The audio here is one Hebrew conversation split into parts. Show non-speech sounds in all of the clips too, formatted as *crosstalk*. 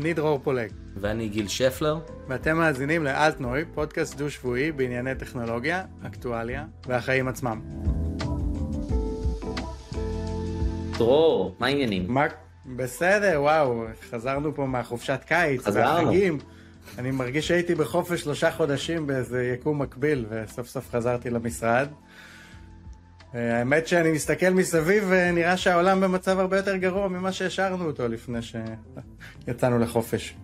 אני דרור פולג. ואני גיל שפלר. ואתם מאזינים לאלטנוי, פודקאסט דו-שבועי בענייני טכנולוגיה, אקטואליה והחיים עצמם. דרור, מה העניינים? מה? בסדר, וואו, חזרנו פה מהחופשת קיץ, חזרנו. והחגים. אני מרגיש שהייתי בחופש שלושה חודשים באיזה יקום מקביל, וסוף סוף חזרתי למשרד. אה, האמת שאני מסתכל מסביב ונראה שהעולם במצב הרבה יותר גרוע ממה שהשארנו אותו לפני שיצאנו לחופש.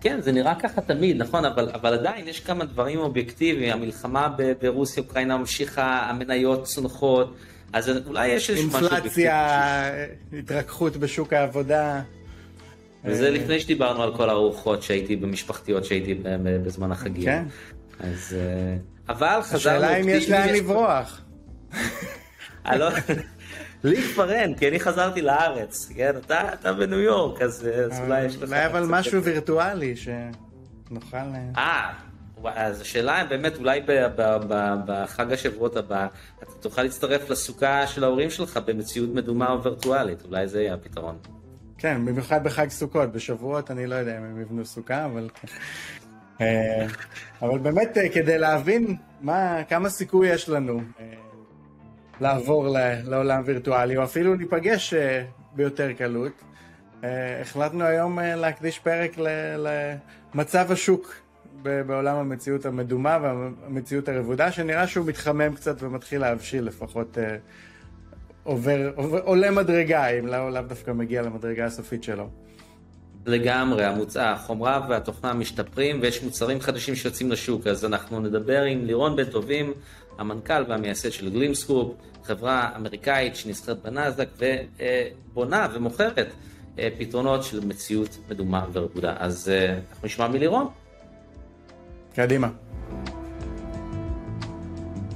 כן, זה נראה ככה תמיד, נכון, אבל, אבל עדיין יש כמה דברים אובייקטיביים, המלחמה ברוסיה, אוקראינה ממשיכה, המניות צונחות, אז אולי יש איזשהו משהו אינפלציה, התרככות בשוק העבודה. וזה אה, לפני שדיברנו על כל הארוחות שהייתי במשפחתיות שהייתי בזמן החגים. כן. אז... אה, אבל חזרנו השאלה אם יש לאן לברוח. לי כבר אין, כי אני חזרתי לארץ, כן? אתה, אתה בניו יורק, אז, אז אולי יש לך... אולי אבל משהו וירטואלי שנוכל... אה, אה, אז השאלה באמת, אולי ב- ב- ב- בחג השבועות הבא, אתה תוכל להצטרף לסוכה של ההורים שלך במציאות מדומה או וירטואלית, אולי זה יהיה הפתרון. כן, במיוחד בחג סוכות, בשבועות אני לא יודע אם הם יבנו סוכה, אבל כן. אה, אבל באמת, אה, כדי להבין מה, כמה סיכוי יש לנו לעבור לעולם וירטואלי, או אפילו להיפגש אה, ביתר קלות, אה, החלטנו היום אה, להקדיש פרק למצב השוק בעולם המציאות המדומה והמציאות הרבודה, שנראה שהוא מתחמם קצת ומתחיל להבשיל לפחות. עובר, עובר, עולה מדרגה, אם לא, לאו דווקא מגיע למדרגה הסופית שלו. לגמרי, המוצא, החומרה והתוכנה משתפרים ויש מוצרים חדשים שיוצאים לשוק, אז אנחנו נדבר עם לירון בן טובים, המנכ"ל והמייסד של Glimpse Group, חברה אמריקאית שנסחרת בנסדק ובונה ומוכרת אה, פתרונות של מציאות מדומה ורבודה. אז אה, אנחנו נשמע מלירון. קדימה.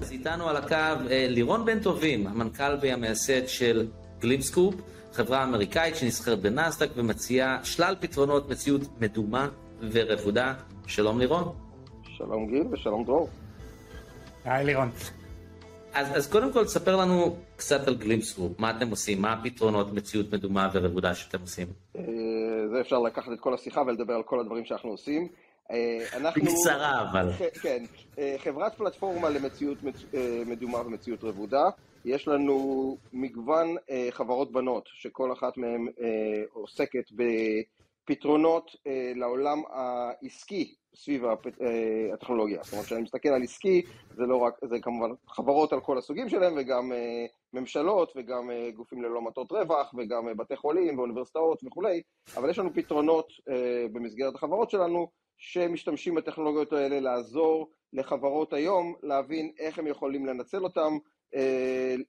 אז איתנו על הקו אה, לירון בן טובים, המנכ"ל והמייסד של Glimpse Group, חברה אמריקאית שנסחרת בנסדק ומציעה שלל פתרונות מציאות מדומה ורבודה. שלום לירון. שלום גיל ושלום דרור. היי לירון. אז, אז קודם כל תספר לנו קצת על Glimpse Group, מה אתם עושים, מה הפתרונות מציאות מדומה ורבודה שאתם עושים. אה, זה אפשר לקחת את כל השיחה ולדבר על כל הדברים שאנחנו עושים. אה, אנחנו... בקצרה אבל. כן, אה, חברת פלטפורמה למציאות מצ- מדומה ומציאות רבודה. יש לנו מגוון חברות בנות, שכל אחת מהן עוסקת בפתרונות לעולם העסקי סביב אה, הטכנולוגיה. זאת אומרת, כשאני מסתכל על עסקי, זה לא רק, זה כמובן חברות על כל הסוגים שלהם, וגם אה, ממשלות, וגם אה, גופים ללא מטרות רווח, וגם בתי חולים ואוניברסיטאות וכולי, אבל יש לנו פתרונות במסגרת החברות שלנו, שמשתמשים בטכנולוגיות האלה לעזור לחברות היום להבין איך הם יכולים לנצל אותם,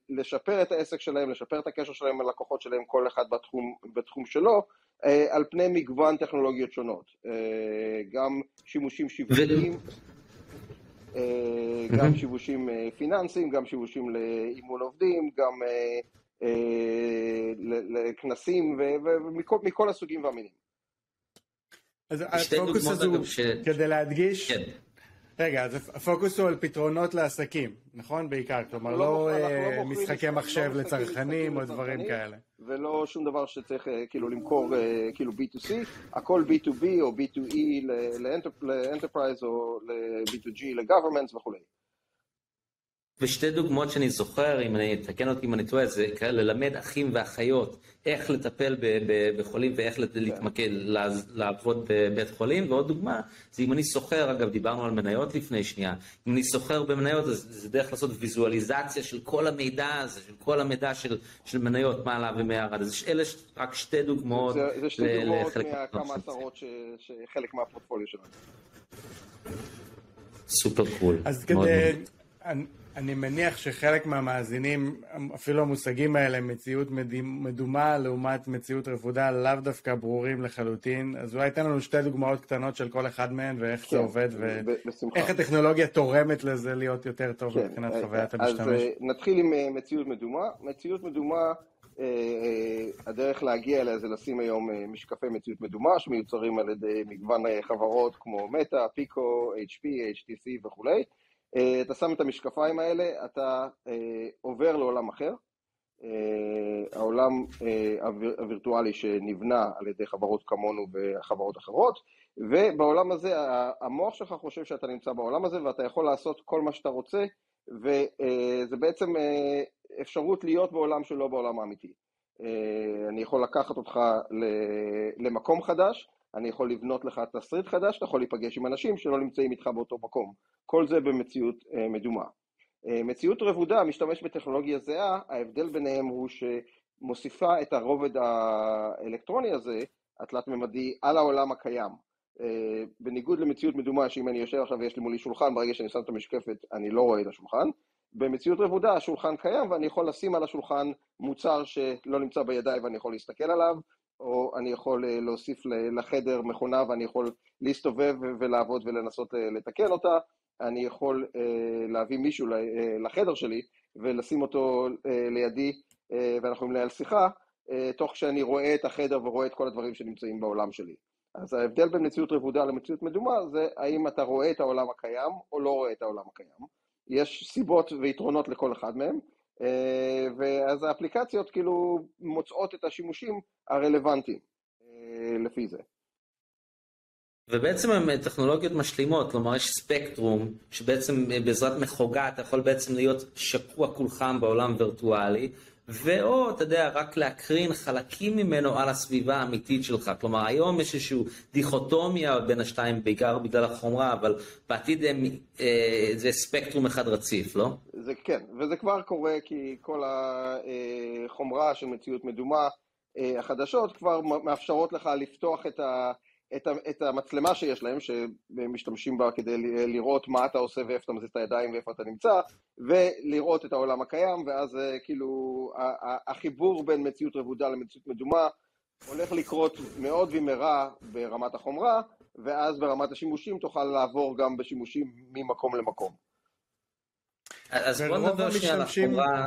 לשפר את העסק שלהם, לשפר את הקשר שלהם עם הלקוחות שלהם, כל אחד בתחום, בתחום שלו, אה, על פני מגוון טכנולוגיות שונות. אה, גם שימושים שיווקיים, אה, גם שימושים אה, פיננסיים, גם שימושים לאימון עובדים, גם אה, אה, ל- לכנסים ומכל מכל הסוגים והמינים. אז הפוקוס הזה הוא, כדי להדגיש, כן. רגע, אז הפוקוס הוא על פתרונות לעסקים, נכון? בעיקר, כלומר לא לא אה, לא משחקי מחשב לא לצרכנים או דברים. כאלה. ולא שום דבר שצריך אה, כאילו למכור אה, כאילו B2C, הכל B2B או B2E ל enterprise או ל-B2G ל governments וכולי. ושתי דוגמאות שאני זוכר, אם אני, תקן אותי אם אני טועה, זה כאלה ללמד אחים ואחיות איך לטפל בחולים ואיך לת- להתמקד, לעבוד בבית חולים, ועוד דוגמה, זה אם אני סוחר, אגב, דיברנו על מניות לפני שנייה, אם אני סוחר במניות, אז זה דרך לעשות ויזואליזציה של כל המידע הזה, של כל המידע של, של מניות, מה עלה ומה ירד. אז אלה ש- רק שתי דוגמאות. זה זה שתי דוגמאות מכמה. עשרות שחלק מהפורטפוליו שלנו. סופר קול. אז כדי... אני- מניח שחלק מהמאזינים, אפילו המושגים האלה, מציאות מד- מדומה לעומת מציאות רבודה, לאו דווקא ברורים לחלוטין. אז אולי תן לנו שתי דוגמאות קטנות של כל אחד מהן ואיך זה כן, עובד, ב- בשמחה. ואיך הטכנולוגיה תורמת לזה להיות יותר טוב כן, מבחינת אה, חוויית אז המשתמש. אה, נתחיל עם אה, מציאות מדומה. מציאות מדומה, אה, אה, הדרך להגיע אליה זה לשים היום אה, משקפי מציאות מדומה שמיוצרים על ידי מגוון אה, חברות כמו מטא, פיקו, HP, HTC וכולי. אה, אתה שם את המשקפיים האלה, אתה אה, עובר לעולם אחר. העולם הווירטואלי שנבנה על ידי חברות כמונו וחברות אחרות, ובעולם הזה המוח שלך חושב שאתה נמצא בעולם הזה ואתה יכול לעשות כל מה שאתה רוצה, וזה בעצם אפשרות להיות בעולם שלא בעולם האמיתי. אני יכול לקחת אותך למקום חדש, אני יכול לבנות לך תסריט חדש, אתה יכול להיפגש עם אנשים שלא נמצאים איתך באותו מקום. כל זה במציאות מדומה. מציאות רבודה משתמש בטכנולוגיה זהה, ההבדל ביניהם הוא שמוסיפה את הרובד האלקטרוני הזה, התלת-ממדי, על העולם הקיים. בניגוד למציאות מדומה, שאם אני יושב עכשיו ויש לי מולי שולחן, ברגע שאני שם את המשקפת אני לא רואה את השולחן. במציאות רבודה השולחן קיים ואני יכול לשים על השולחן מוצר שלא נמצא בידיי ואני יכול להסתכל עליו, או אני יכול להוסיף לחדר מכונה ואני יכול להסתובב ולעבוד ולנסות לתקן אותה, אני יכול להביא מישהו לחדר שלי ולשים אותו לידי ואנחנו יכולים לנהל שיחה, תוך שאני רואה את החדר ורואה את כל הדברים שנמצאים בעולם שלי. אז ההבדל בין מציאות רבודה למציאות מדומה זה האם אתה רואה את העולם הקיים או לא רואה את העולם הקיים. יש סיבות ויתרונות לכל אחד מהם, ואז האפליקציות כאילו מוצאות את השימושים הרלוונטיים לפי זה. ובעצם הן טכנולוגיות משלימות, כלומר יש ספקטרום שבעצם בעזרת מחוגה אתה יכול בעצם להיות שקוע כולך בעולם וירטואלי, ואו אתה יודע רק להקרין חלקים ממנו על הסביבה האמיתית שלך, כלומר היום יש איזושהי דיכוטומיה בין השתיים בעיקר בגלל החומרה, אבל בעתיד הם, אה, זה ספקטרום אחד רציף, לא? זה כן, וזה כבר קורה כי כל החומרה של מציאות מדומה, אה, החדשות כבר מאפשרות לך לפתוח את ה... את, את המצלמה שיש להם, שמשתמשים בה כדי לראות מה אתה עושה ואיפה אתה מזיז את הידיים ואיפה אתה נמצא, ולראות את העולם הקיים, ואז כאילו החיבור בין מציאות רבודה למציאות מדומה הולך לקרות מאוד במהרה ברמת החומרה, ואז ברמת השימושים תוכל לעבור גם בשימושים ממקום למקום. אז בוא נדבר שנייה על החומרה.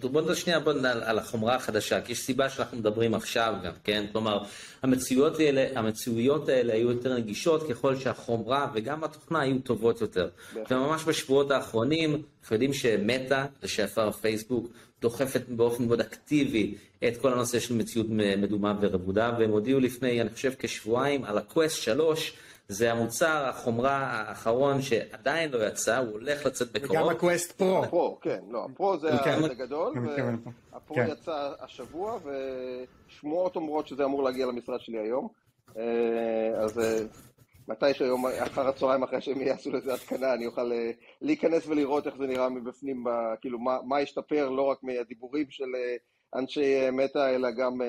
בוא נדבר שנייה בוא נדבר על החומרה החדשה, כי יש סיבה שאנחנו מדברים עכשיו גם, כן? כלומר, המציאויות האלה, המציאויות האלה היו יותר נגישות ככל שהחומרה וגם התוכנה היו טובות יותר. וממש בשבועות האחרונים, אנחנו יודעים שמטא, לשעבר פייסבוק, דוחפת באופן מאוד אקטיבי את כל הנושא של מציאות מדומה ורבודה, והם הודיעו לפני, אני חושב, כשבועיים על ה Quest 3, זה המוצר, החומרה האחרון שעדיין לא יצא, הוא הולך לצאת בקרוב. וגם הקווסט פרו. הפרו, כן, לא, ה Pro זה הגדול, וה Pro יצא השבוע, ושמועות אומרות שזה אמור להגיע למשרד שלי היום. אז מתי שהיום, אחר הצהריים, אחרי שהם יעשו לזה התקנה, אני אוכל להיכנס ולראות איך זה נראה מבפנים, כאילו מה השתפר, לא רק מהדיבורים של אנשי מטא, אלא גם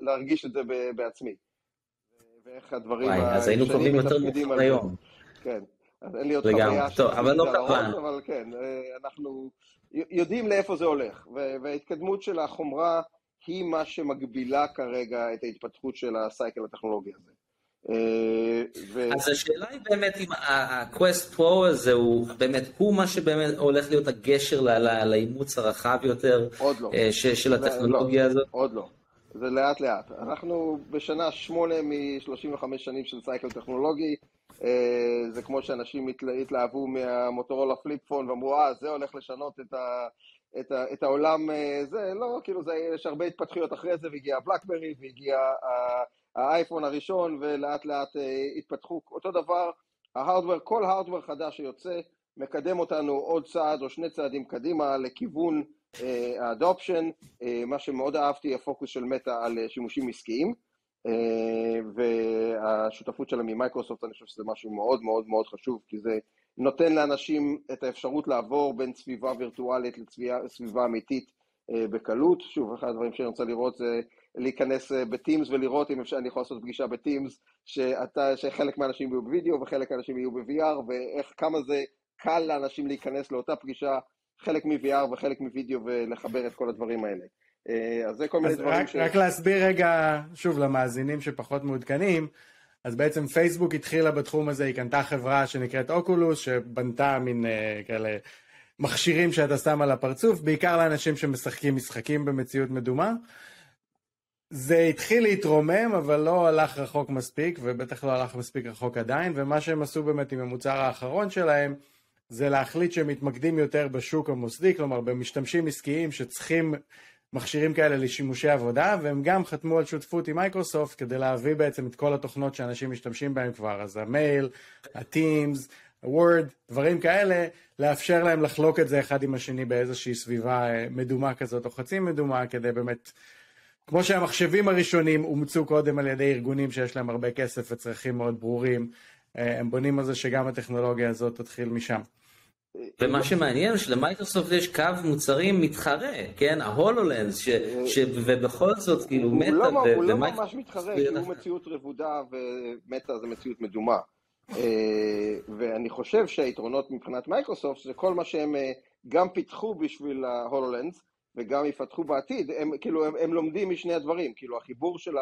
להרגיש את זה בעצמי. ואיך הדברים... וואי, אז היינו קובעים יותר מאוחר היום. כן, אז אין לי עוד חוויה טוב, אבל לא כמובן. אבל כן, אנחנו יודעים לאיפה זה הולך, וההתקדמות של החומרה היא מה שמגבילה כרגע את ההתפתחות של הסייקל הטכנולוגי הזה. אז השאלה היא באמת אם ה-Quest Pro הזה הוא באמת, הוא מה שבאמת הולך להיות הגשר לאימוץ הרחב יותר של הטכנולוגיה הזאת? עוד לא. זה לאט לאט. אנחנו בשנה שמונה מ-35 שנים של סייקל טכנולוגי, זה כמו שאנשים התלהבו מהמוטורולה פליפ פון ואמרו, אה, זה הולך לשנות את, ה, את, ה, את העולם, זה, לא, כאילו, זה, יש הרבה התפתחויות אחרי זה, והגיע הבלקברי, והגיע האייפון הראשון, ולאט לאט התפתחו. אותו דבר, ההארדוור, כל הארדוור חדש שיוצא, מקדם אותנו עוד צעד או שני צעדים קדימה לכיוון האדופשן, מה שמאוד אהבתי, הפוקוס של מטא על שימושים עסקיים, והשותפות שלה ממייקרוסופט, אני חושב שזה משהו מאוד מאוד מאוד חשוב, כי זה נותן לאנשים את האפשרות לעבור בין סביבה וירטואלית לסביבה אמיתית בקלות. שוב, אחד הדברים שאני רוצה לראות זה להיכנס בטימס ולראות אם אפשר, אני יכול לעשות פגישה בטימס, שאתה, שחלק מהאנשים יהיו בווידאו וחלק מהאנשים יהיו ב-VR, ואיך, כמה זה קל לאנשים להיכנס לאותה פגישה חלק מ-VR וחלק מווידאו ולחבר את כל הדברים האלה. אז זה כל מיני דברים רק, ש... רק להסביר רגע, שוב, למאזינים שפחות מעודכנים, אז בעצם פייסבוק התחילה בתחום הזה, היא קנתה חברה שנקראת אוקולוס, שבנתה מין uh, כאלה מכשירים שאתה שם על הפרצוף, בעיקר לאנשים שמשחקים משחקים במציאות מדומה. זה התחיל להתרומם, אבל לא הלך רחוק מספיק, ובטח לא הלך מספיק רחוק עדיין, ומה שהם עשו באמת עם המוצר האחרון שלהם, זה להחליט שהם מתמקדים יותר בשוק המוסדי, כלומר במשתמשים עסקיים שצריכים מכשירים כאלה לשימושי עבודה, והם גם חתמו על שותפות עם מייקרוסופט כדי להביא בעצם את כל התוכנות שאנשים משתמשים בהם כבר, אז המייל, הטימס, הוורד, דברים כאלה, לאפשר להם לחלוק את זה אחד עם השני באיזושהי סביבה אה, מדומה כזאת או חצי מדומה, כדי באמת, כמו שהמחשבים הראשונים אומצו קודם על ידי ארגונים שיש להם הרבה כסף וצרכים מאוד ברורים, אה, הם בונים על זה שגם הטכנולוגיה הזאת תתחיל משם. ומה שמעניין שלמייקרוסופט יש קו מוצרים מתחרה, כן? ההולולנס, ש, ש, ובכל זאת כאילו מטא לא, ו... הוא לא ממש מתחרה, כי הוא מציאות רבודה ומטא זה מציאות מדומה. אה, ואני חושב שהיתרונות מבחינת מייקרוסופט זה כל מה שהם אה, גם פיתחו בשביל ההולולנס וגם יפתחו בעתיד, הם כאילו הם, הם לומדים משני הדברים, כאילו החיבור של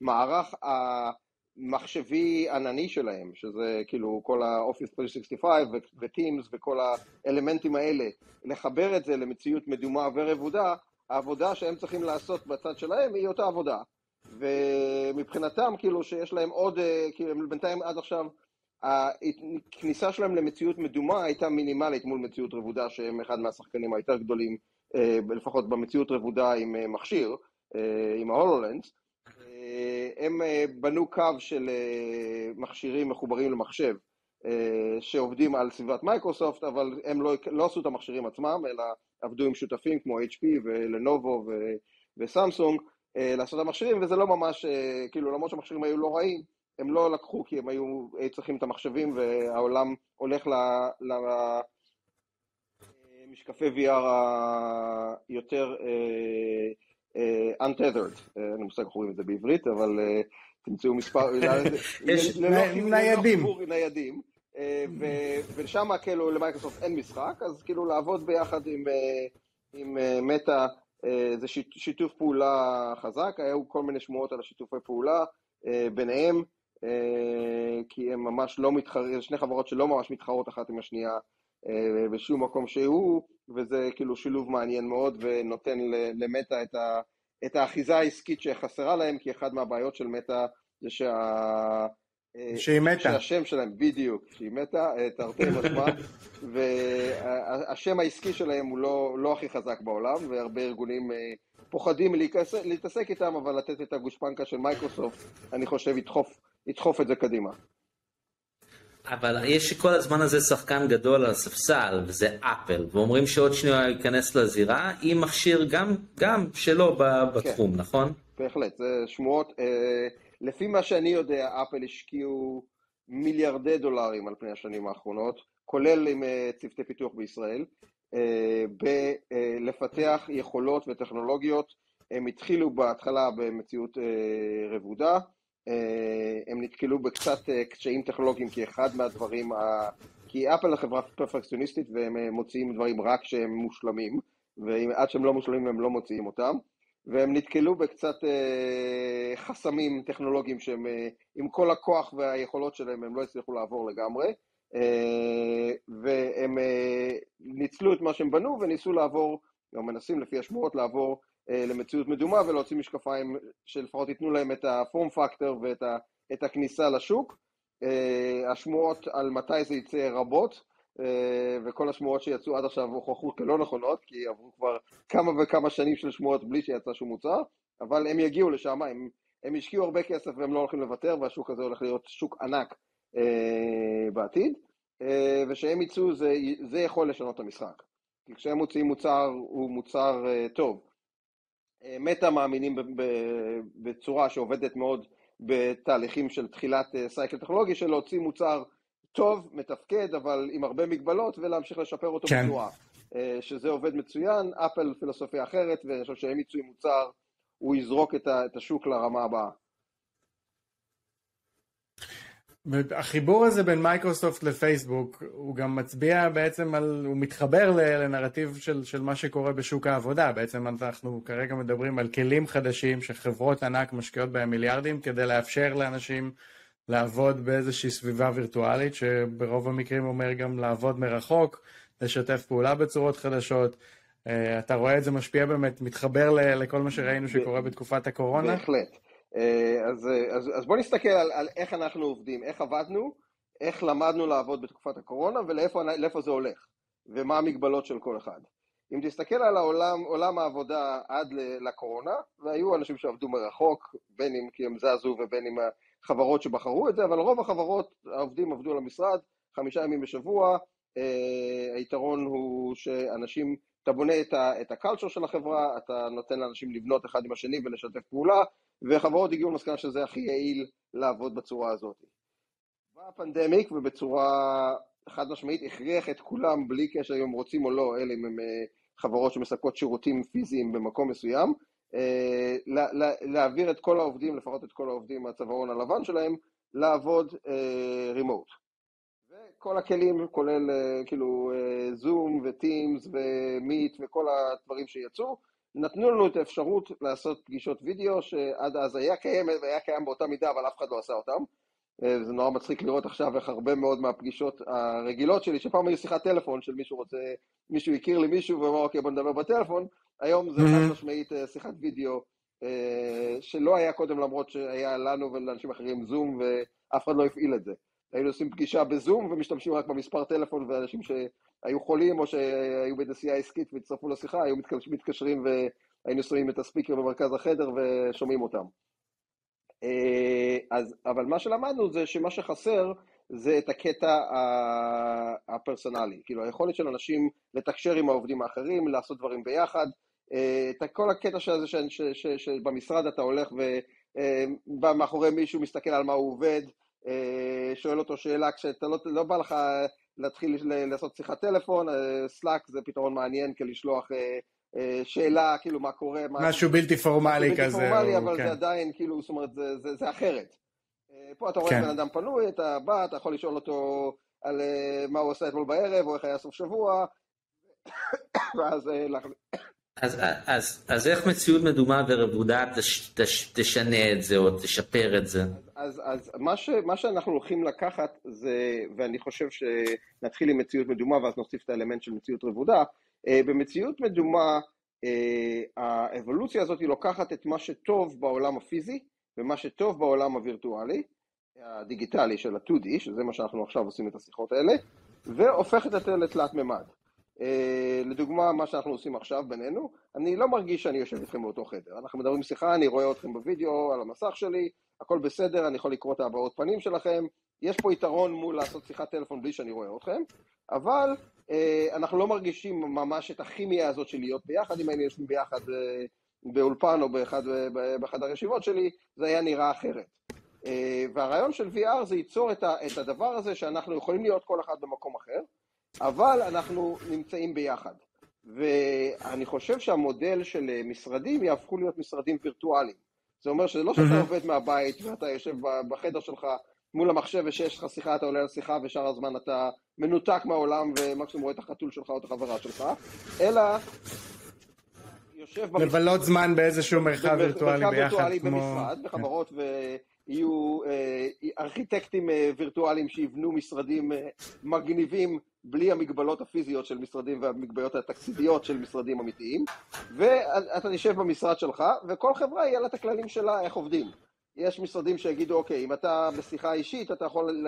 המערך מחשבי ענני שלהם, שזה כאילו כל ה-Office 365 ו-Teams וכל האלמנטים האלה, לחבר את זה למציאות מדומה ורבודה, העבודה שהם צריכים לעשות בצד שלהם היא אותה עבודה. ומבחינתם, כאילו, שיש להם עוד, אה, כאילו, בינתיים עד עכשיו, הכניסה שלהם למציאות מדומה הייתה מינימלית מול מציאות רבודה, שהם אחד מהשחקנים היותר גדולים, אה, לפחות במציאות רבודה עם אה, מכשיר, עם ההולולנס. הם אה, בנו קו של אה, מכשירים מחוברים למחשב אה, שעובדים על סביבת מייקרוסופט, אבל הם לא, לא עשו את המכשירים עצמם, אלא עבדו עם שותפים כמו HP ולנובו וסמסונג לעשות את המכשירים, וזה לא ממש, כאילו למרות שהמכשירים היו לא רעים, הם לא לקחו כי הם היו צריכים את המחשבים והעולם הולך למשקפי VR היותר uh, untethered, uh, אין לי מושג איך קוראים את זה בעברית, אבל uh, תמצאו מספר, *laughs* יש ניידים. ניידים. ושם כאילו למייקרוסופט אין משחק, אז כאילו לעבוד ביחד עם, עם מטא זה שיתוף פעולה חזק, היו כל מיני שמועות על השיתופי פעולה ביניהם, כי הם ממש לא מתחרים, שני חברות שלא ממש מתחרות אחת עם השנייה בשום מקום שהוא, וזה כאילו שילוב מעניין מאוד ונותן למטא את, ה, את האחיזה העסקית שחסרה להם, כי אחת מהבעיות של מטא זה שה... שהיא מתה. שהשם שלהם, בדיוק, שהיא מתה, תרתי משמע, *laughs* והשם העסקי שלהם הוא לא, לא הכי חזק בעולם, והרבה ארגונים אה, פוחדים להתעסק איתם, אבל לתת את הגושפנקה של מייקרוסופט, אני חושב, ידחוף, ידחוף את זה קדימה. אבל יש כל הזמן הזה שחקן גדול על הספסל, וזה אפל, ואומרים שעוד שנייה ייכנס לזירה עם מכשיר גם, גם שלו בתחום, כן. נכון? בהחלט, זה שמועות. אה, לפי מה שאני יודע, אפל השקיעו מיליארדי דולרים על פני השנים האחרונות, כולל עם אה, צוותי פיתוח בישראל, אה, בלפתח יכולות וטכנולוגיות. הם התחילו בהתחלה במציאות רבודה, הם נתקלו בקצת אה, קשיים טכנולוגיים, כי אחד מהדברים, כי אפל חברה פרפקציוניסטית והם אה, מוציאים דברים רק שהם מושלמים, ועד שהם לא מושלמים הם לא מוציאים אותם, והם נתקלו בקצת חסמים טכנולוגיים שהם, עם כל הכוח והיכולות שלהם, הם לא הצליחו לעבור לגמרי, והם ניצלו את מה שהם בנו וניסו לעבור, או מנסים לפי השמועות לעבור אה, למציאות מדומה ולהוציא משקפיים שלפחות ייתנו להם את הפורם פקטור ואת הכניסה לשוק. אה, השמועות על מתי זה יצא רבות, אה, וכל השמועות שיצאו עד עכשיו הוכחו כלא נכונות, כי עברו כבר כמה וכמה שנים של שמועות בלי שיצא שום מוצר, אבל הם יגיעו לשם, הם, הם השקיעו הרבה כסף והם לא הולכים לוותר, והשוק הזה הולך להיות שוק ענק בעתיד, ושהם יצאו זה, זה יכול לשנות את המשחק. כי כשהם מוציאים מוצר, הוא מוצר טוב. מטא מאמינים בצורה שעובדת מאוד בתהליכים של תחילת אה, סייקל טכנולוגי, של להוציא מוצר טוב, מתפקד, אבל עם הרבה מגבלות, ולהמשיך לשפר אותו כן. בתנועה. אה, שזה עובד מצוין, אפל פילוסופיה אחרת, ואני חושב שהם יצאו עם מוצר, הוא יזרוק את השוק לרמה הבאה. החיבור הזה בין מייקרוסופט לפייסבוק הוא גם מצביע בעצם על, הוא מתחבר לנרטיב של, של מה שקורה בשוק העבודה, בעצם אנחנו כרגע מדברים על כלים חדשים שחברות ענק משקיעות בהם מיליארדים כדי לאפשר לאנשים לעבוד באיזושהי סביבה וירטואלית שברוב המקרים אומר גם לעבוד מרחוק, לשתף פעולה בצורות חדשות, אה, אתה רואה את זה משפיע באמת, מתחבר לכל מה שראינו שקורה בתקופת הקורונה? בהחלט. אה, אז, אז, אז בואו נסתכל על, על איך אנחנו עובדים, איך עבדנו איך למדנו לעבוד בתקופת הקורונה ולאיפה זה הולך, ומה המגבלות של כל אחד. אם תסתכל על העולם, עולם העבודה עד לקורונה, והיו אנשים שעבדו מרחוק, בין אם כי הם זזו ובין אם החברות שבחרו את זה, אבל רוב החברות, העובדים עבדו למשרד חמישה ימים בשבוע, אה, היתרון הוא שאנשים, אתה בונה את, הקלצ'ר של החברה, אתה נותן לאנשים לבנות אחד עם השני ולשתף פעולה, וחברות הגיעו למסקנה שזה הכי יעיל לעבוד בצורה הזאת. בא הפנדמיק ובצורה חד משמעית הכריח את כולם, בלי קשר אם הם רוצים או לא, אלה אם הם אה, חברות שמספקות שירותים פיזיים במקום מסוים, אה, להעביר את כל העובדים, לפחות את כל העובדים מהצווארון הלבן שלהם, לעבוד רימוט. וכל הכלים, כולל כאילו זום וטימס ומיט וכל הדברים שיצאו, נתנו לנו את האפשרות לעשות פגישות וידאו שעד אז היה קיים, היה קיים באותה מידה, אבל אף אחד לא עשה אותם. אה, זה נורא מצחיק לראות עכשיו איך הרבה מאוד מהפגישות הרגילות שלי, שפעם היו שיחת טלפון של מישהו רוצה, מישהו הכיר לי מישהו ואמר אוקיי בוא נדבר בטלפון, היום זה חד משמעית אה, שיחת וידאו אה, שלא היה קודם למרות שהיה לנו ולאנשים אחרים זום ואף אחד לא הפעיל את זה. היינו עושים פגישה בזום ומשתמשים רק במספר טלפון ואנשים שהיו חולים או שהיו בנסיעה עסקית והצטרפו לשיחה, היו מתקשרים והיינו שמים את הספיקר במרכז החדר ושומעים אותם. אה, אז, אבל מה שלמדנו זה שמה שחסר זה את הקטע הפרסונלי, כאילו היכולת של אנשים לתקשר עם העובדים האחרים, לעשות דברים ביחד, אה, את כל הקטע הזה שבמשרד אתה הולך ובא אה, מאחורי מישהו, מסתכל על מה הוא עובד, שואל אותו שאלה כשאתה לא, לא בא לך להתחיל לעשות שיחת טלפון, סלאק זה פתרון מעניין כלשלוח אה, שאלה, כאילו, מה קורה. משהו בלתי פורמלי כזה. בלתי פורמלי, אבל כן. זה עדיין, כאילו, זאת אומרת, זה, זה, זה אחרת. אה, פה אתה רואה כן. בן אדם פנוי, אתה בא, אתה יכול לשאול אותו על אה, מה הוא עושה אתמול בערב, או איך היה סוף שבוע, *coughs* ואז... אז, אז, אז איך מציאות מדומה ורבודה תש, תש, תשנה את זה או תשפר את זה? אז, אז מה, ש, מה שאנחנו הולכים לקחת זה, ואני חושב שנתחיל עם מציאות מדומה ואז נוסיף את האלמנט של מציאות רבודה, אה, במציאות מדומה, אה, האבולוציה הזאת היא לוקחת את מה שטוב בעולם הפיזי ומה שטוב בעולם הווירטואלי, הדיגיטלי של ה-2D, שזה מה שאנחנו עכשיו עושים את השיחות האלה, והופכת את זה לתלת מימד. Uh, לדוגמה, מה שאנחנו עושים עכשיו בינינו, אני לא מרגיש שאני יושב איתכם באותו חדר. אנחנו מדברים שיחה, אני רואה אתכם בווידאו על המסך שלי, הכל בסדר, אני יכול לקרוא את הבעות פנים שלכם, יש פה יתרון מול לעשות שיחת טלפון בלי שאני רואה אתכם, אבל אה, אנחנו לא מרגישים ממש את הכימיה הזאת של להיות ביחד, אם היינו יושבים ביחד אה, באולפן או באחד, אה, בחדר הישיבות שלי, זה היה נראה אחרת. והרעיון של VR זה ייצור את הדבר הזה שאנחנו יכולים להיות כל אחד במקום אחר, אבל אנחנו נמצאים ביחד. ואני חושב שהמודל של משרדים יהפכו להיות משרדים וירטואליים. זה אומר שזה לא שאתה עובד מהבית ואתה יושב בחדר שלך מול המחשב ושיש לך שיחה, אתה עולה לשיחה ושאר הזמן אתה מנותק מהעולם ומקסימום רואה את החתול שלך או את החברה שלך, אלא יושב במשרד... לבלות זמן באיזשהו מרחב וירטואלי ביחד, וירטואלי כמו... במשרד, בחברות, ויהיו אה, ארכיטקטים אה, וירטואליים שיבנו משרדים אה, מגניבים בלי המגבלות הפיזיות של משרדים והמגבלות התקציביות של משרדים אמיתיים, ואתה נשב במשרד שלך, וכל חברה יהיה לה את הכללים שלה איך עובדים. יש משרדים שיגידו, אוקיי, אם אתה בשיחה אישית, אתה יכול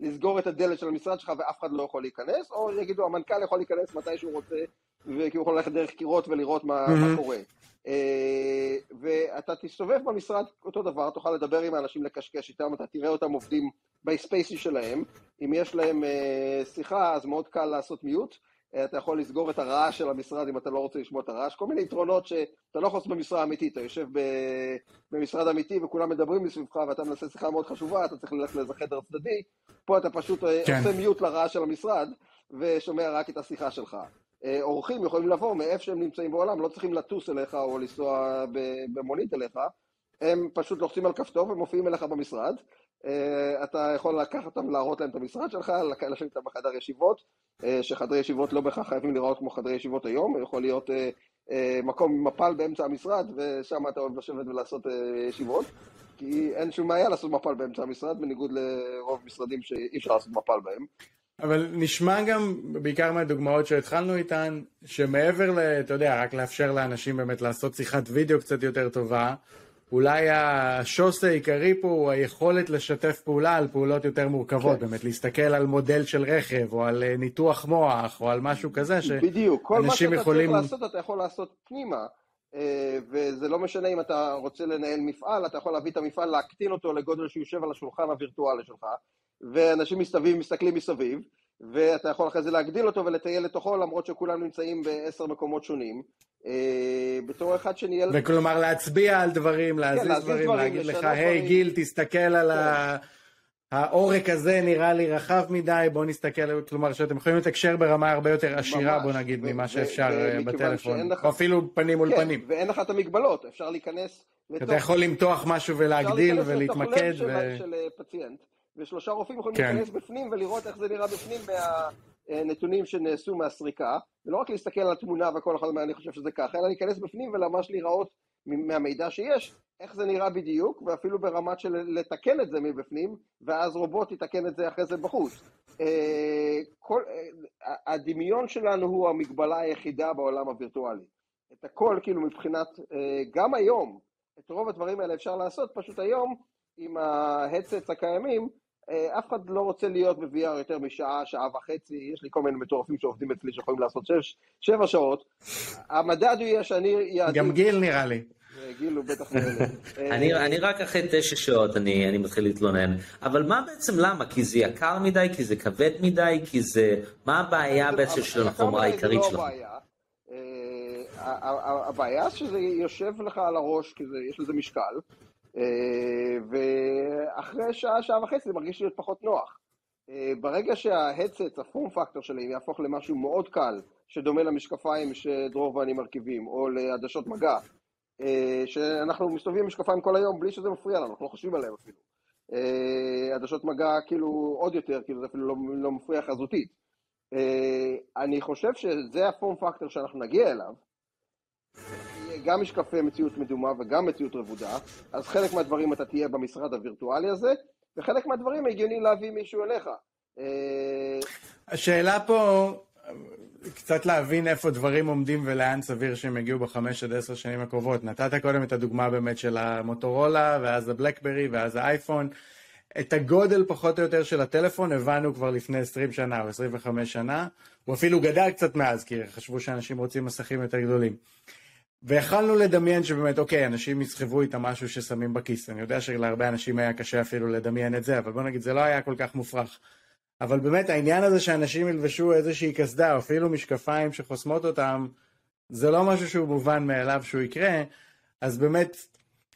לסגור את הדלת של המשרד שלך ואף אחד לא יכול להיכנס, או יגידו, המנכ"ל יכול להיכנס מתי שהוא רוצה, וכי הוא יכול ללכת דרך קירות ולראות מה, mm-hmm. מה קורה. אה, ואתה תסתובב במשרד אותו דבר, תוכל לדבר עם האנשים, לקשקש איתם, אתה תראה אותם עובדים בספייסי שלהם. אם יש להם אה, שיחה, אז מאוד קל לעשות מיוט. אתה יכול לסגור את הרעש של המשרד אם אתה לא רוצה לשמוע את הרעש, כל מיני יתרונות שאתה לא יכול לעשות במשרה אמיתית, אתה יושב במשרד אמיתי וכולם מדברים מסביבך ואתה מנסה שיחה מאוד חשובה, אתה צריך ללכת לאיזה חדר צדדי, פה אתה פשוט אה, כן. עושה מיוט לרעש של המשרד ושומע רק את השיחה שלך. אה, אורחים יכולים לבוא מאיפה שהם נמצאים בעולם, לא צריכים לטוס אליך או לנסוע במונית אליך, הם פשוט לוחצים על כפתור ומופיעים אליך במשרד, אה, אתה יכול לקחת אותם, להראות להם את המשרד שלך, לשבת איתם בחדר ישיבות, אה, שחדרי ישיבות לא בהכרח חייבים לראות כמו חדרי ישיבות היום, יכול להיות מקום מפל באמצע המשרד, ושם אתה אוהב לשבת ולעשות ישיבות, כי אין שום בעיה לעשות מפל באמצע המשרד, בניגוד לרוב משרדים שאי אפשר לעשות מפל בהם. אבל נשמע גם, בעיקר מהדוגמאות שהתחלנו איתן, שמעבר ל... אתה יודע, רק לאפשר לאנשים באמת לעשות שיחת וידאו קצת יותר טובה, אולי השוס העיקרי פה הוא היכולת לשתף פעולה על פעולות יותר מורכבות, כן. באמת להסתכל על מודל של רכב, או על אה, ניתוח מוח, או על משהו כזה, שאנשים יכולים... בדיוק, כל מה שאתה יכולים... צריך לעשות, אתה יכול לעשות פנימה, וזה לא משנה אם אתה רוצה לנהל מפעל, אתה יכול להביא את המפעל, להקטין אותו לגודל שיושב על השולחן הווירטואלי שלך, ואנשים מסביב מסתכלים מסביב, ואתה יכול אחרי זה להגדיל אותו ולטייל לתוכו, למרות שכולם נמצאים בעשר מקומות שונים. אה, בתור אחד שניהל... וכלומר להצביע על דברים, כן, להזיז כן, דברים, דברים, להגיד לך, היי hey, גיל, תסתכל על ה... העורק הזה נראה לי רחב מדי, בוא נסתכל, כלומר שאתם יכולים לתקשר ברמה הרבה יותר עשירה, ממש, בוא נגיד, ו- ממה שאפשר אה, בטלפון, לך... אפילו פנים מול כן, פנים. ואין לך את המגבלות, אפשר להיכנס לתוך... אתה יכול למתוח משהו ולהגדיל ולהתמקד. אפשר להיכנס לתוך לב של אה, פציינט, ושלושה רופאים יכולים כן. להיכנס בפנים ולראות איך זה נראה בפנים מהנתונים שנעשו מהסריקה, ולא רק להסתכל על התמונה וכל אחד אומר אני חושב שזה ככה, אלא להיכנס בפנים וממש לראות מהמידע שיש, איך זה נראה בדיוק, ואפילו ברמת של לתקן את זה מבפנים, ואז רובוט יתקן את זה אחרי זה בחוץ. אה, כל, אה, הדמיון שלנו הוא המגבלה היחידה בעולם הווירטואלי. את הכל, כאילו מבחינת, אה, גם היום, את רוב הדברים האלה אפשר לעשות, פשוט היום, עם ההדסטס הקיימים, אף אחד לא רוצה להיות ב-VR יותר משעה, שעה וחצי, יש לי כל מיני מטורפים שעובדים אצלי שיכולים לעשות שש, שבע שעות. המדד הוא יהיה שאני... גם גיל נראה לי. גיל הוא בטח *laughs* אני רק אחרי תשע שעות אני מתחיל להתלונן, אבל מה בעצם למה? כי זה יקר מדי? כי זה כבד מדי? כי זה... מה הבעיה בעצם של החומרה העיקרית שלכם? הבעיה שזה יושב לך על הראש, כי יש לזה משקל, אה, ואחרי שעה, שעה וחצי זה מרגיש להיות פחות נוח. אה, ברגע שההדסט, הפורם פקטור שלהם יהפוך למשהו מאוד קל, שדומה למשקפיים שדרור ואני מרכיבים, או לעדשות מגע, אה, שאנחנו מסתובבים עם משקפיים כל היום בלי שזה מפריע לנו, אנחנו לא חושבים עליהם אפילו. אה, עדשות מגע כאילו עוד יותר, כאילו זה אפילו לא, לא מפריע חזותית. אה, אני חושב שזה הפורם פקטור שאנחנו נגיע אליו, גם משקפי מציאות מדומה וגם מציאות רבודה, אז חלק מהדברים אתה תהיה במשרד הווירטואלי הזה, וחלק מהדברים הגיוני להביא מישהו אליך. השאלה פה, קצת להבין איפה דברים עומדים ולאן סביר שהם יגיעו בחמש עד עשר שנים הקרובות. נתת קודם את הדוגמה באמת של המוטורולה, ואז הבלקברי, ואז האייפון. את הגודל פחות או יותר של הטלפון הבנו כבר לפני 20 שנה או 25 שנה. הוא אפילו גדל קצת מאז, כי חשבו שאנשים רוצים מסכים יותר גדולים. ויכלנו לדמיין שבאמת, אוקיי, אנשים יסחבו איתם משהו ששמים בכיס. אני יודע שלהרבה אנשים היה קשה אפילו לדמיין את זה, אבל בוא נגיד, זה לא היה כל כך מופרך. אבל באמת העניין הזה שאנשים ילבשו איזושהי קסדה, או אפילו משקפיים שחוסמות אותם, זה לא משהו שהוא מובן מאליו שהוא יקרה, אז באמת,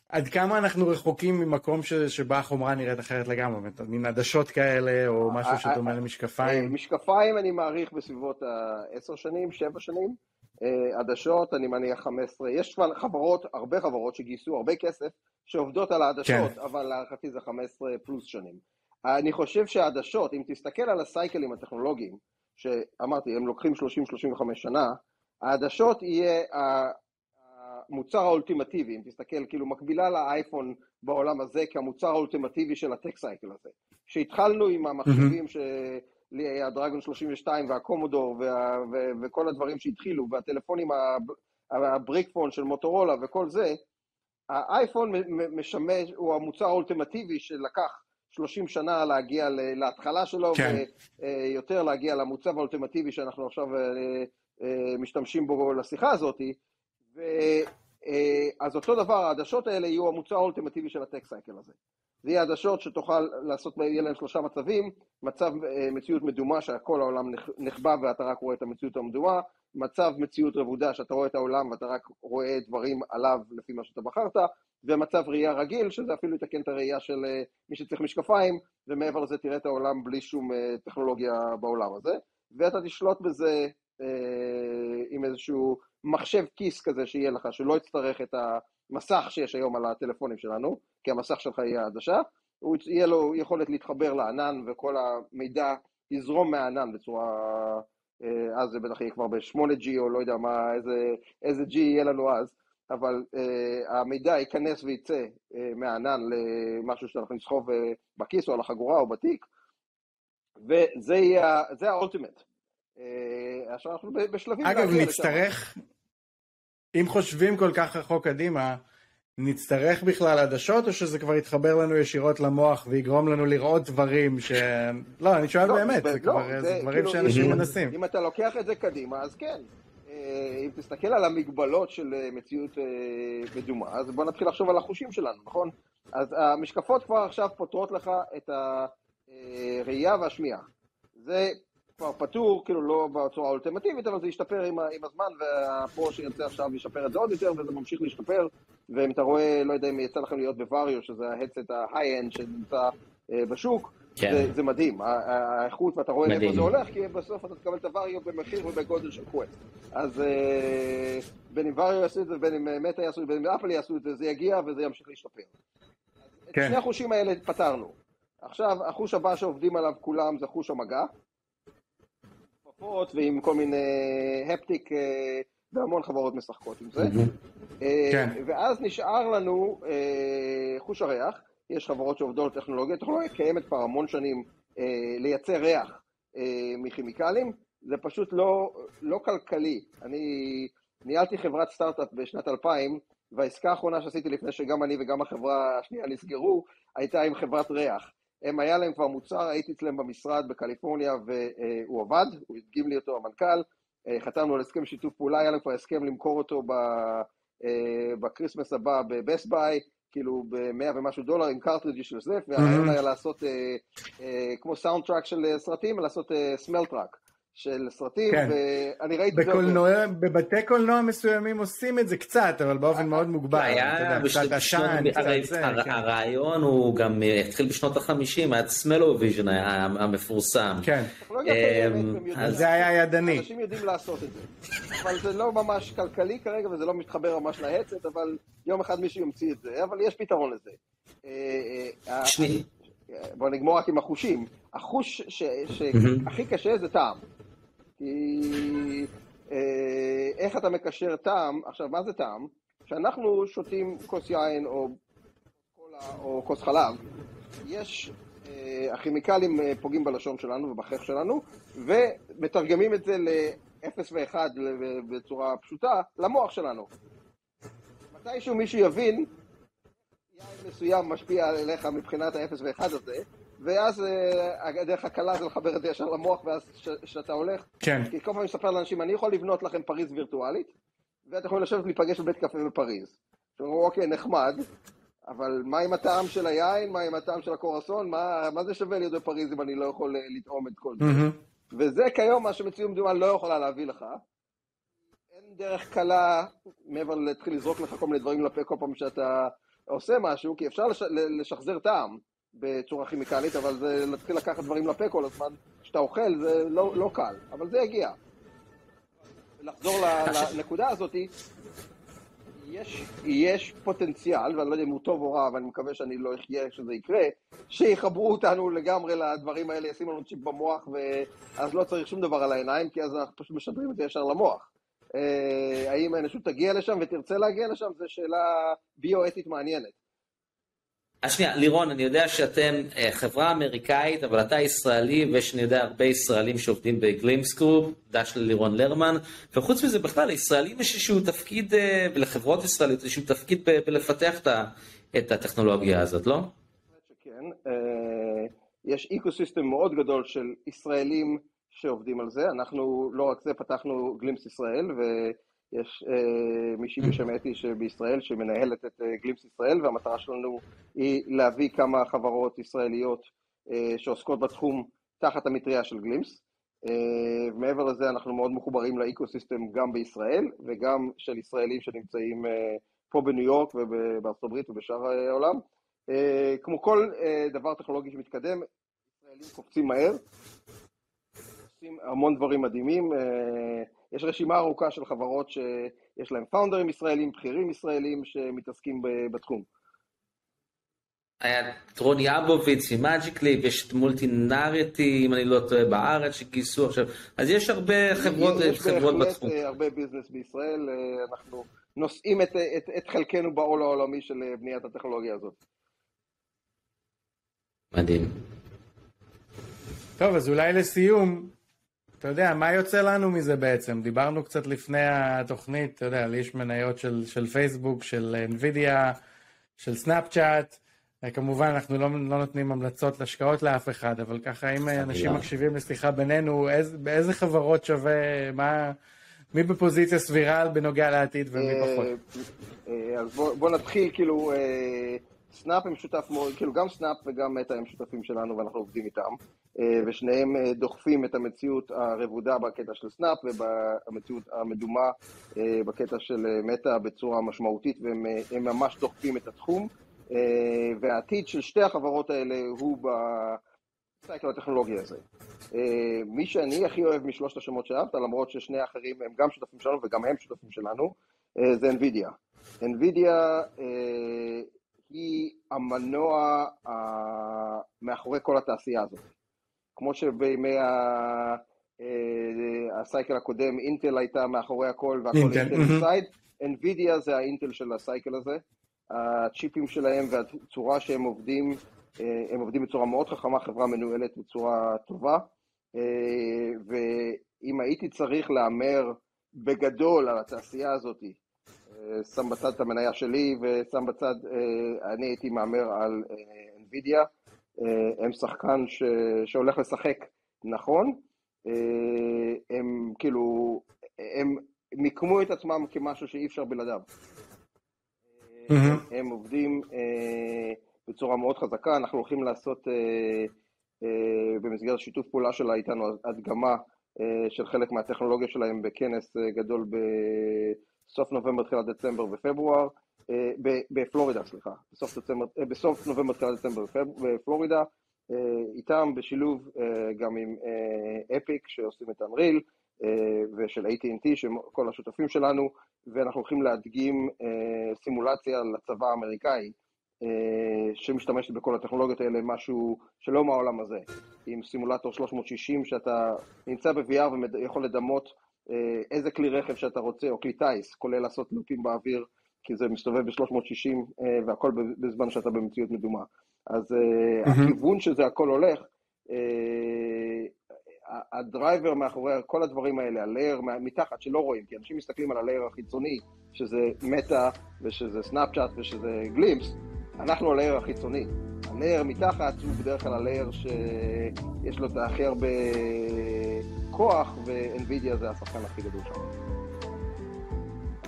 עד כמה אנחנו רחוקים ממקום ש, שבה החומרה נראית אחרת לגמרי, מין עדשות כאלה, או משהו אה, שדומה אה, למשקפיים? משקפיים אני מעריך בסביבות ה-10 שנים, 7 שנים. אה, עדשות, אני מניח 15. יש חברות, הרבה חברות שגייסו הרבה כסף, שעובדות על העדשות, כן. אבל להערכתי זה 15 פלוס שנים. אני חושב שהעדשות, אם תסתכל על הסייקלים הטכנולוגיים, שאמרתי, הם לוקחים 30-35 שנה, העדשות יהיה המוצר האולטימטיבי, אם תסתכל, כאילו מקבילה לאייפון בעולם הזה כמוצר האולטימטיבי של הטק סייקל הזה. כשהתחלנו עם המחשבים שלי היה דרגון 32 והקומודור וה, ו, וכל הדברים שהתחילו, והטלפונים הבריקפון של מוטורולה וכל זה, האייפון משמש, הוא המוצר האולטימטיבי שלקח 30 שנה להגיע להתחלה שלו, כן. ויותר להגיע למוצב האולטימטיבי שאנחנו עכשיו אה, אה, משתמשים בו לשיחה הזאת. אה, אז אותו דבר, העדשות האלה יהיו המוצר האולטימטיבי של הטק סייקל הזה. זה יהיה עדשות שתוכל לעשות, יהיה להם שלושה מצבים, מצב מציאות מדומה שכל העולם נחבא ואתה רק רואה את המציאות המדומה, מצב מציאות רבודה שאתה רואה את העולם ואתה רק רואה דברים עליו לפי מה שאתה בחרת, ומצב ראייה רגיל, שזה אפילו יתקן את הראייה של אה, מי שצריך משקפיים, ומעבר לזה תראה את העולם בלי שום אה, טכנולוגיה בעולם הזה, ואתה תשלוט בזה אה, עם איזשהו מחשב כיס כזה שיהיה לך, שלא יצטרך את המסך שיש היום על הטלפונים שלנו, כי המסך שלך יהיה עדשה, הוא יהיה לו יכולת להתחבר לענן וכל המידע יזרום מהענן בצורה, אז זה בטח יהיה כבר ב-8G או לא יודע מה, איזה, איזה G יהיה לנו אז, אבל uh, המידע ייכנס וייצא uh, מהענן למשהו שאנחנו נסחוב uh, בכיס או על החגורה או בתיק, וזה יהיה, זה האולטימט. Uh, עכשיו אנחנו בשלבים... אגב, נצטרך, אם חושבים כל כך רחוק קדימה, נצטרך בכלל עדשות, או שזה כבר יתחבר לנו ישירות למוח ויגרום לנו לראות דברים ש... לא, אני שואל לא, באמת, ב- זה לא, כבר זה זה דברים כאילו, שאנשים אם- מנסים. אם אתה לוקח את זה קדימה, אז כן. אה, אם תסתכל על המגבלות של אה, מציאות אה, מדומה, אז בוא נתחיל לחשוב על החושים שלנו, נכון? אז המשקפות כבר עכשיו פותרות לך את הראייה והשמיעה. זה כבר פתור, כאילו לא בצורה האולטימטיבית, אבל זה ישתפר עם, עם הזמן, והפרו שיוצא עכשיו ישפר את זה עוד יותר, וזה ממשיך להשתפר. ואם אתה רואה, לא יודע אם יצא לכם להיות בווריו, שזה ההדסט ההיי-אנד שנמצא אה, בשוק, כן. זה, זה מדהים, האיכות, ואתה רואה מדהים. זה הולך, כי בסוף אתה תקבל את הווריו במחיר ובגודל של קווסט. אז אה, בין אם וריו יעשו את זה, בין אם מטה יעשו את זה, בין אם אפל יעשו את זה, זה יגיע וזה ימשיך להשתפר. אז את כן. שני החושים האלה פתרנו. עכשיו, החוש הבא שעובדים עליו כולם זה חוש המגע. כפפות ועם כל מיני הפטיק, אה, והמון חברות משחקות עם זה. אה, כן. ואז נשאר לנו אה, חוש הריח, יש חברות שעובדות על טכנולוגיה, טכנולוגיה קיימת כבר המון שנים אה, לייצר ריח אה, מכימיקלים, זה פשוט לא, לא כלכלי. אני ניהלתי חברת סטארט-אפ בשנת 2000, והעסקה האחרונה שעשיתי לפני שגם אני וגם החברה השנייה נסגרו, הייתה עם חברת ריח. הם, היה להם כבר מוצר, הייתי אצלם במשרד בקליפורניה והוא עבד, הוא הדגים לי אותו המנכ"ל, אה, חתמנו על הסכם שיתוף פעולה, היה להם כבר הסכם למכור אותו. אה, בקריסמס הבא ב Best Buy, כאילו ב-100 ומשהו דולר עם cartridge של זה, והרעיון Mhm. היה לעשות אה, כמו soundtrack של סרטים, לעשות smell track של סרטים, כן. ואני ראיתי את זה... בקולנוע, בבתי קולנוע מסוימים עושים את זה קצת, אבל באופן מאוד מוגבל. אתה יודע, היה, קצת עשן, קצת ריח, זה, הר- כן. הרעיון הוא גם אה, התחיל בשנות החמישים, היה Smell-O-Vision המפורסם. כן, קיימת, אמ, הם יודעים אז זה היה ידני. אנשים יודעים לעשות את זה. אבל זה לא ממש כלכלי כרגע, וזה לא מתחבר ממש להצת, אבל יום אחד מישהו ימציא את זה, אבל יש פתרון לזה. אה, אה, שני, בוא נגמור רק עם החושים. החוש. שהכי קשה זה טעם. כי אה, איך אתה מקשר טעם, עכשיו מה זה טעם? כשאנחנו שותים כוס יין או קולה או כוס חלב, יש, אה, הכימיקלים אה, פוגעים בלשון שלנו ובחך שלנו, ומתרגמים את זה ל-0 ו-1 בצורה פשוטה למוח שלנו. מתישהו מישהו יבין, יין מסוים משפיע עליך מבחינת ה-0 ו-1 הזה, ואז אה, הדרך הקלה זה לחבר את זה ישר למוח, ואז כשאתה הולך, כן. כי כל פעם אני מספר לאנשים, אני יכול לבנות לכם פריז וירטואלית, ואתם יכולים לשבת להיפגש בבית קפה בפריז. עכשיו, אומרים, אוקיי, נחמד, אבל מה עם הטעם של היין, מה עם הטעם של הקורסון, מה, מה זה שווה להיות בפריז אם אני לא יכול אה, לטעום את כל זה? מהמם. וזה כיום מה שמציאות מדומה לא יכולה להביא לך. אין דרך קלה, מעבר להתחיל לזרוק לך כל מיני דברים לפה כל פעם שאתה עושה משהו, כי אפשר לש, לשחזר טעם בצורה כימיקלית, אבל זה להתחיל לקחת דברים לפה כל הזמן, כשאתה אוכל זה לא, לא קל, אבל זה יגיע. לחזור ל- לנקודה הזאת, יש, יש פוטנציאל, ואני לא יודע אם הוא טוב או רע, אבל אני מקווה שאני לא אחיה שזה יקרה, שיחברו אותנו לגמרי לדברים האלה, ישימו לנו צ'יפ במוח, ואז לא צריך שום דבר על העיניים, כי אז אנחנו פשוט משדרים את זה ישר למוח. אה, האם האנושות תגיע לשם ותרצה להגיע לשם, זו שאלה ביו-אתית מעניינת. אז שנייה, לירון, אני יודע שאתם אה, חברה אמריקאית, אבל אתה ישראלי, ויש, אני יודע, הרבה ישראלים שעובדים בגלימס גרופ, דש ללירון לרמן, וחוץ מזה, בכלל, לישראלים יש איזשהו תפקיד, אה, ולחברות ישראליות, איזשהו תפקיד ב- בלפתח את את הטכנולוגיה הזאת, לא? שכן. אה, יש ecosystem מאוד גדול של ישראלים שעובדים על זה. אנחנו, לא רק זה, פתחנו גלימפס ישראל, ויש אה, מישהי בשם אתי שבישראל שמנהלת את אה, גלימפס ישראל, והמטרה שלנו היא להביא כמה חברות ישראליות אה, שעוסקות בתחום תחת המטריה של גלימס. אה, מעבר לזה, אנחנו מאוד מחוברים לאיקו-סיסטם גם בישראל, וגם של ישראלים שנמצאים אה, פה בניו יורק ובארצות הברית ובשאר העולם. Uh, כמו כל uh, דבר טכנולוגי שמתקדם, ישראלים קופצים מהר, עושים המון דברים מדהימים. Uh, יש רשימה ארוכה של חברות שיש להם פאונדרים ישראלים, בכירים ישראלים שמתעסקים בתחום. היה את רוני אבוביץ ממאג'יקלי, ויש את מולטי נריטי, אם אני לא טועה, בארץ שגייסו עכשיו, אז יש הרבה חברות, יש חברות בהחלט בתחום. uh, הרבה ביזנס בישראל, uh, אנחנו נושאים את, את, את חלקנו בעול העולמי של uh, בניית הטכנולוגיה הזאת. מדהים. טוב, אז אולי לסיום, אתה יודע, מה יוצא לנו מזה בעצם? דיברנו קצת לפני התוכנית, אתה יודע, לי יש מניות של, של פייסבוק, של NVIDIA, של סנאפצ'אט. כמובן, אנחנו לא, לא נותנים המלצות להשקעות לאף אחד, אבל ככה, אם אנשים מקשיבים לשיחה בינינו, איז, באיזה חברות שווה, מה, מי בפוזיציה סבירה בנוגע לעתיד ומי פחות? אז בוא, בוא נתחיל, כאילו, סנאפ הם שותף מאוד, כאילו גם סנאפ וגם מטא הם שותפים שלנו ואנחנו עובדים איתם, ושניהם דוחפים את המציאות הרבודה בקטע של סנאפ ובמציאות המדומה בקטע של מטא בצורה משמעותית, והם ממש דוחפים את התחום. והעתיד של שתי החברות האלה הוא בסייקל הטכנולוגי הזה. מי שאני הכי אוהב משלושת השמות שאהבת, למרות ששני האחרים הם גם שותפים שלנו וגם הם שותפים שלנו, זה NVIDIA. NVIDIA היא המנוע מאחורי כל התעשייה הזאת. כמו שבימי ה cycle הקודם, אינטל הייתה מאחורי הכל והכל Intel Inside, NVIDIA זה האינטל של ה cycle הזה. הצ'יפים שלהם והצורה שהם עובדים, הם עובדים בצורה מאוד חכמה, חברה מנוהלת בצורה טובה. ואם הייתי צריך להמר בגדול על התעשייה הזאת, שם בצד את המניה שלי ושם בצד, אני הייתי מהמר על NVIDIA. הם שחקן ש... שהולך לשחק נכון. הם כאילו, הם מיקמו את עצמם כמשהו שאי אפשר בלעדיו. Mm-hmm. הם עובדים אה, בצורה מאוד חזקה, אנחנו הולכים לעשות אה, אה, במסגרת שיתוף פעולה שלה איתנו הדגמה אה, של חלק מהטכנולוגיה שלהם בכנס אה, גדול בסוף נובמבר, תחילת דצמבר ופברואר, אה, בפלורידה, סליחה, בסוף, דצמבר, אה, בסוף נובמבר, תחילת דצמבר בפלורידה, אה, איתם בשילוב גם עם אפיק שעושים את אנריל, ושל AT&T, שכל השותפים שלנו, ואנחנו הולכים להדגים סימולציה לצבא האמריקאי, שמשתמשת בכל הטכנולוגיות האלה, משהו שלא מהעולם הזה, עם סימולטור 360 שאתה נמצא ב-VR ויכול לדמות איזה כלי רכב שאתה רוצה, או כלי טיס, כולל לעשות לופים באוויר, כי זה מסתובב ב-360 והכל בזמן שאתה במציאות מדומה. אז mm-hmm. הכיוון שזה הכל הולך, ה driver מאחורי כל הדברים האלה, ה layer מתחת שלא רואים, כי אנשים מסתכלים על ה layer החיצוני, שזה מטא ושזה סנאפצ'אט ושזה גלימפס, אנחנו ה layer החיצוני. ה layer מתחת הוא בדרך כלל ה layer שיש לו את הכי הרבה כוח, ו-NVIDIA זה השחקן הכי גדול שם.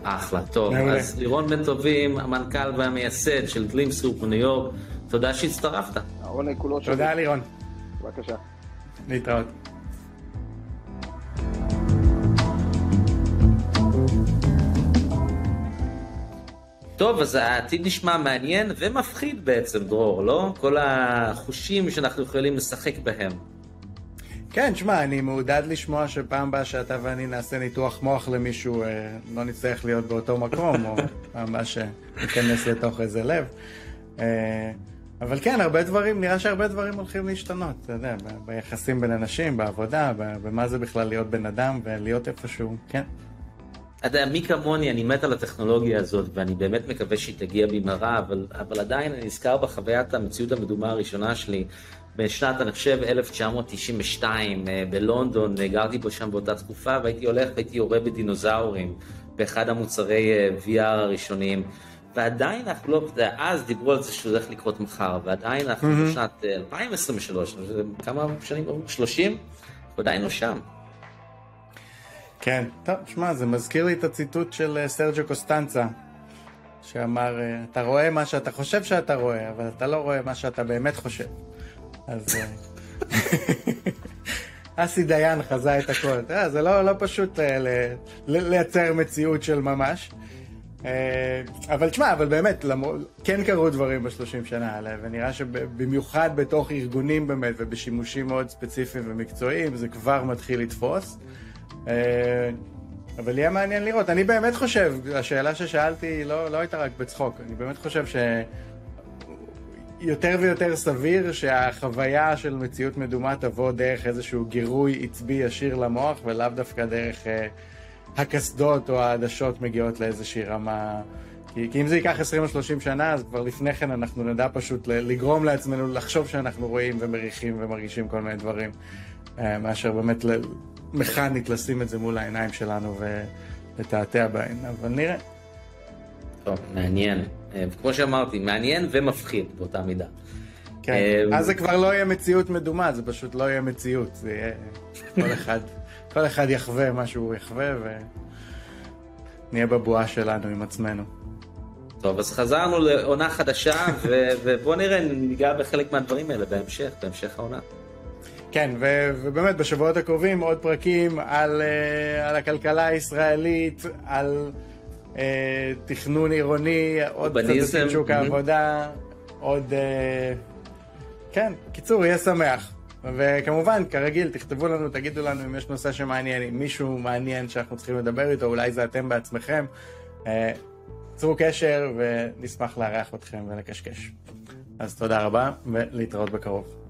אחלה, טוב. אז לירון בן טובים, המנכ"ל והמייסד של גלימפסופ בניו יורק, תודה שהצטרפת. העונג כולו שלי. תודה לירון. בבקשה. להתראות. טוב, אז העתיד נשמע מעניין ומפחיד בעצם, דרור, לא? כל החושים שאנחנו יכולים לשחק בהם. כן, שמע, אני מעודד לשמוע שפעם הבאה שאתה ואני נעשה ניתוח מוח למישהו, לא נצטרך להיות באותו מקום, או פעם הבאה שניכנס לתוך איזה לב. אבל כן, הרבה דברים, נראה שהרבה דברים הולכים להשתנות, אתה יודע, ביחסים בין אנשים, בעבודה, במה זה בכלל להיות בן אדם ולהיות איפשהו, כן. אתה יודע, מי כמוני, אני מת על הטכנולוגיה הזאת, ואני באמת מקווה שהיא תגיע במהרה, אבל, אבל עדיין אני נזכר בחוויית המציאות המדומה הראשונה שלי, בשנת, אני חושב, 1992, בלונדון, גרתי בו שם באותה תקופה, והייתי הולך והייתי יורה בדינוזאורים, באחד המוצרי VR הראשוניים. ועדיין אנחנו לא, אז דיברו על זה שזה הולך לקרות מחר, ועדיין אנחנו mm-hmm. בשנת 2023, כמה שנים, 30? עדיין לא שם. כן, טוב, שמע, זה מזכיר לי את הציטוט של סרג'ו קוסטנצה, שאמר, אתה רואה מה שאתה חושב שאתה רואה, אבל אתה לא רואה מה שאתה באמת חושב. אז *laughs* אסי דיין חזה את הכל. זה לא, לא פשוט לייצר מציאות של ממש. אבל תשמע, אבל באמת, כן קרו דברים בשלושים שנה האלה, ונראה שבמיוחד בתוך ארגונים באמת, ובשימושים מאוד ספציפיים ומקצועיים, זה כבר מתחיל לתפוס. אבל יהיה מעניין לראות. אני באמת חושב, השאלה ששאלתי לא, לא הייתה רק בצחוק, אני באמת חושב שיותר ויותר סביר שהחוויה של מציאות מדומה תבוא דרך איזשהו גירוי עצבי ישיר למוח, ולאו דווקא דרך אה, הקסדות או העדשות מגיעות לאיזושהי רמה... כי, כי אם זה ייקח 20 או 30 שנה, אז כבר לפני כן אנחנו נדע פשוט לגרום לעצמנו לחשוב שאנחנו רואים ומריחים ומרגישים כל מיני דברים, מאשר באמת מכנית לשים את זה מול העיניים שלנו ולתעתע בהן, אבל נראה. טוב, מעניין. אה, כמו שאמרתי, מעניין ומפחיד באותה מידה. כן, אה, אז זה כבר לא יהיה מציאות מדומה, זה פשוט לא יהיה מציאות, זה יהיה כל אחד, *laughs* כל אחד יחווה מה שהוא יחווה ונהיה בבועה שלנו עם עצמנו. טוב, אז חזרנו לעונה חדשה, ו- *laughs* ובוא נראה, ניגע בחלק מהדברים האלה בהמשך, בהמשך העונה. כן, ו- ובאמת בשבועות הקרובים עוד פרקים על, uh, על הכלכלה הישראלית, על תכנון עירוני, עוד קצת שוק mhm. העבודה, עוד... Uh, כן, קיצור, יהיה שמח. וכמובן, כרגיל, תכתבו לנו, תגידו לנו אם יש נושא שמעניין, אם מישהו מעניין שאנחנו צריכים לדבר איתו, אולי זה אתם בעצמכם. אה, צרו קשר ונשמח לארח אתכם ולקשקש. אז תודה רבה, ולהתראות בקרוב.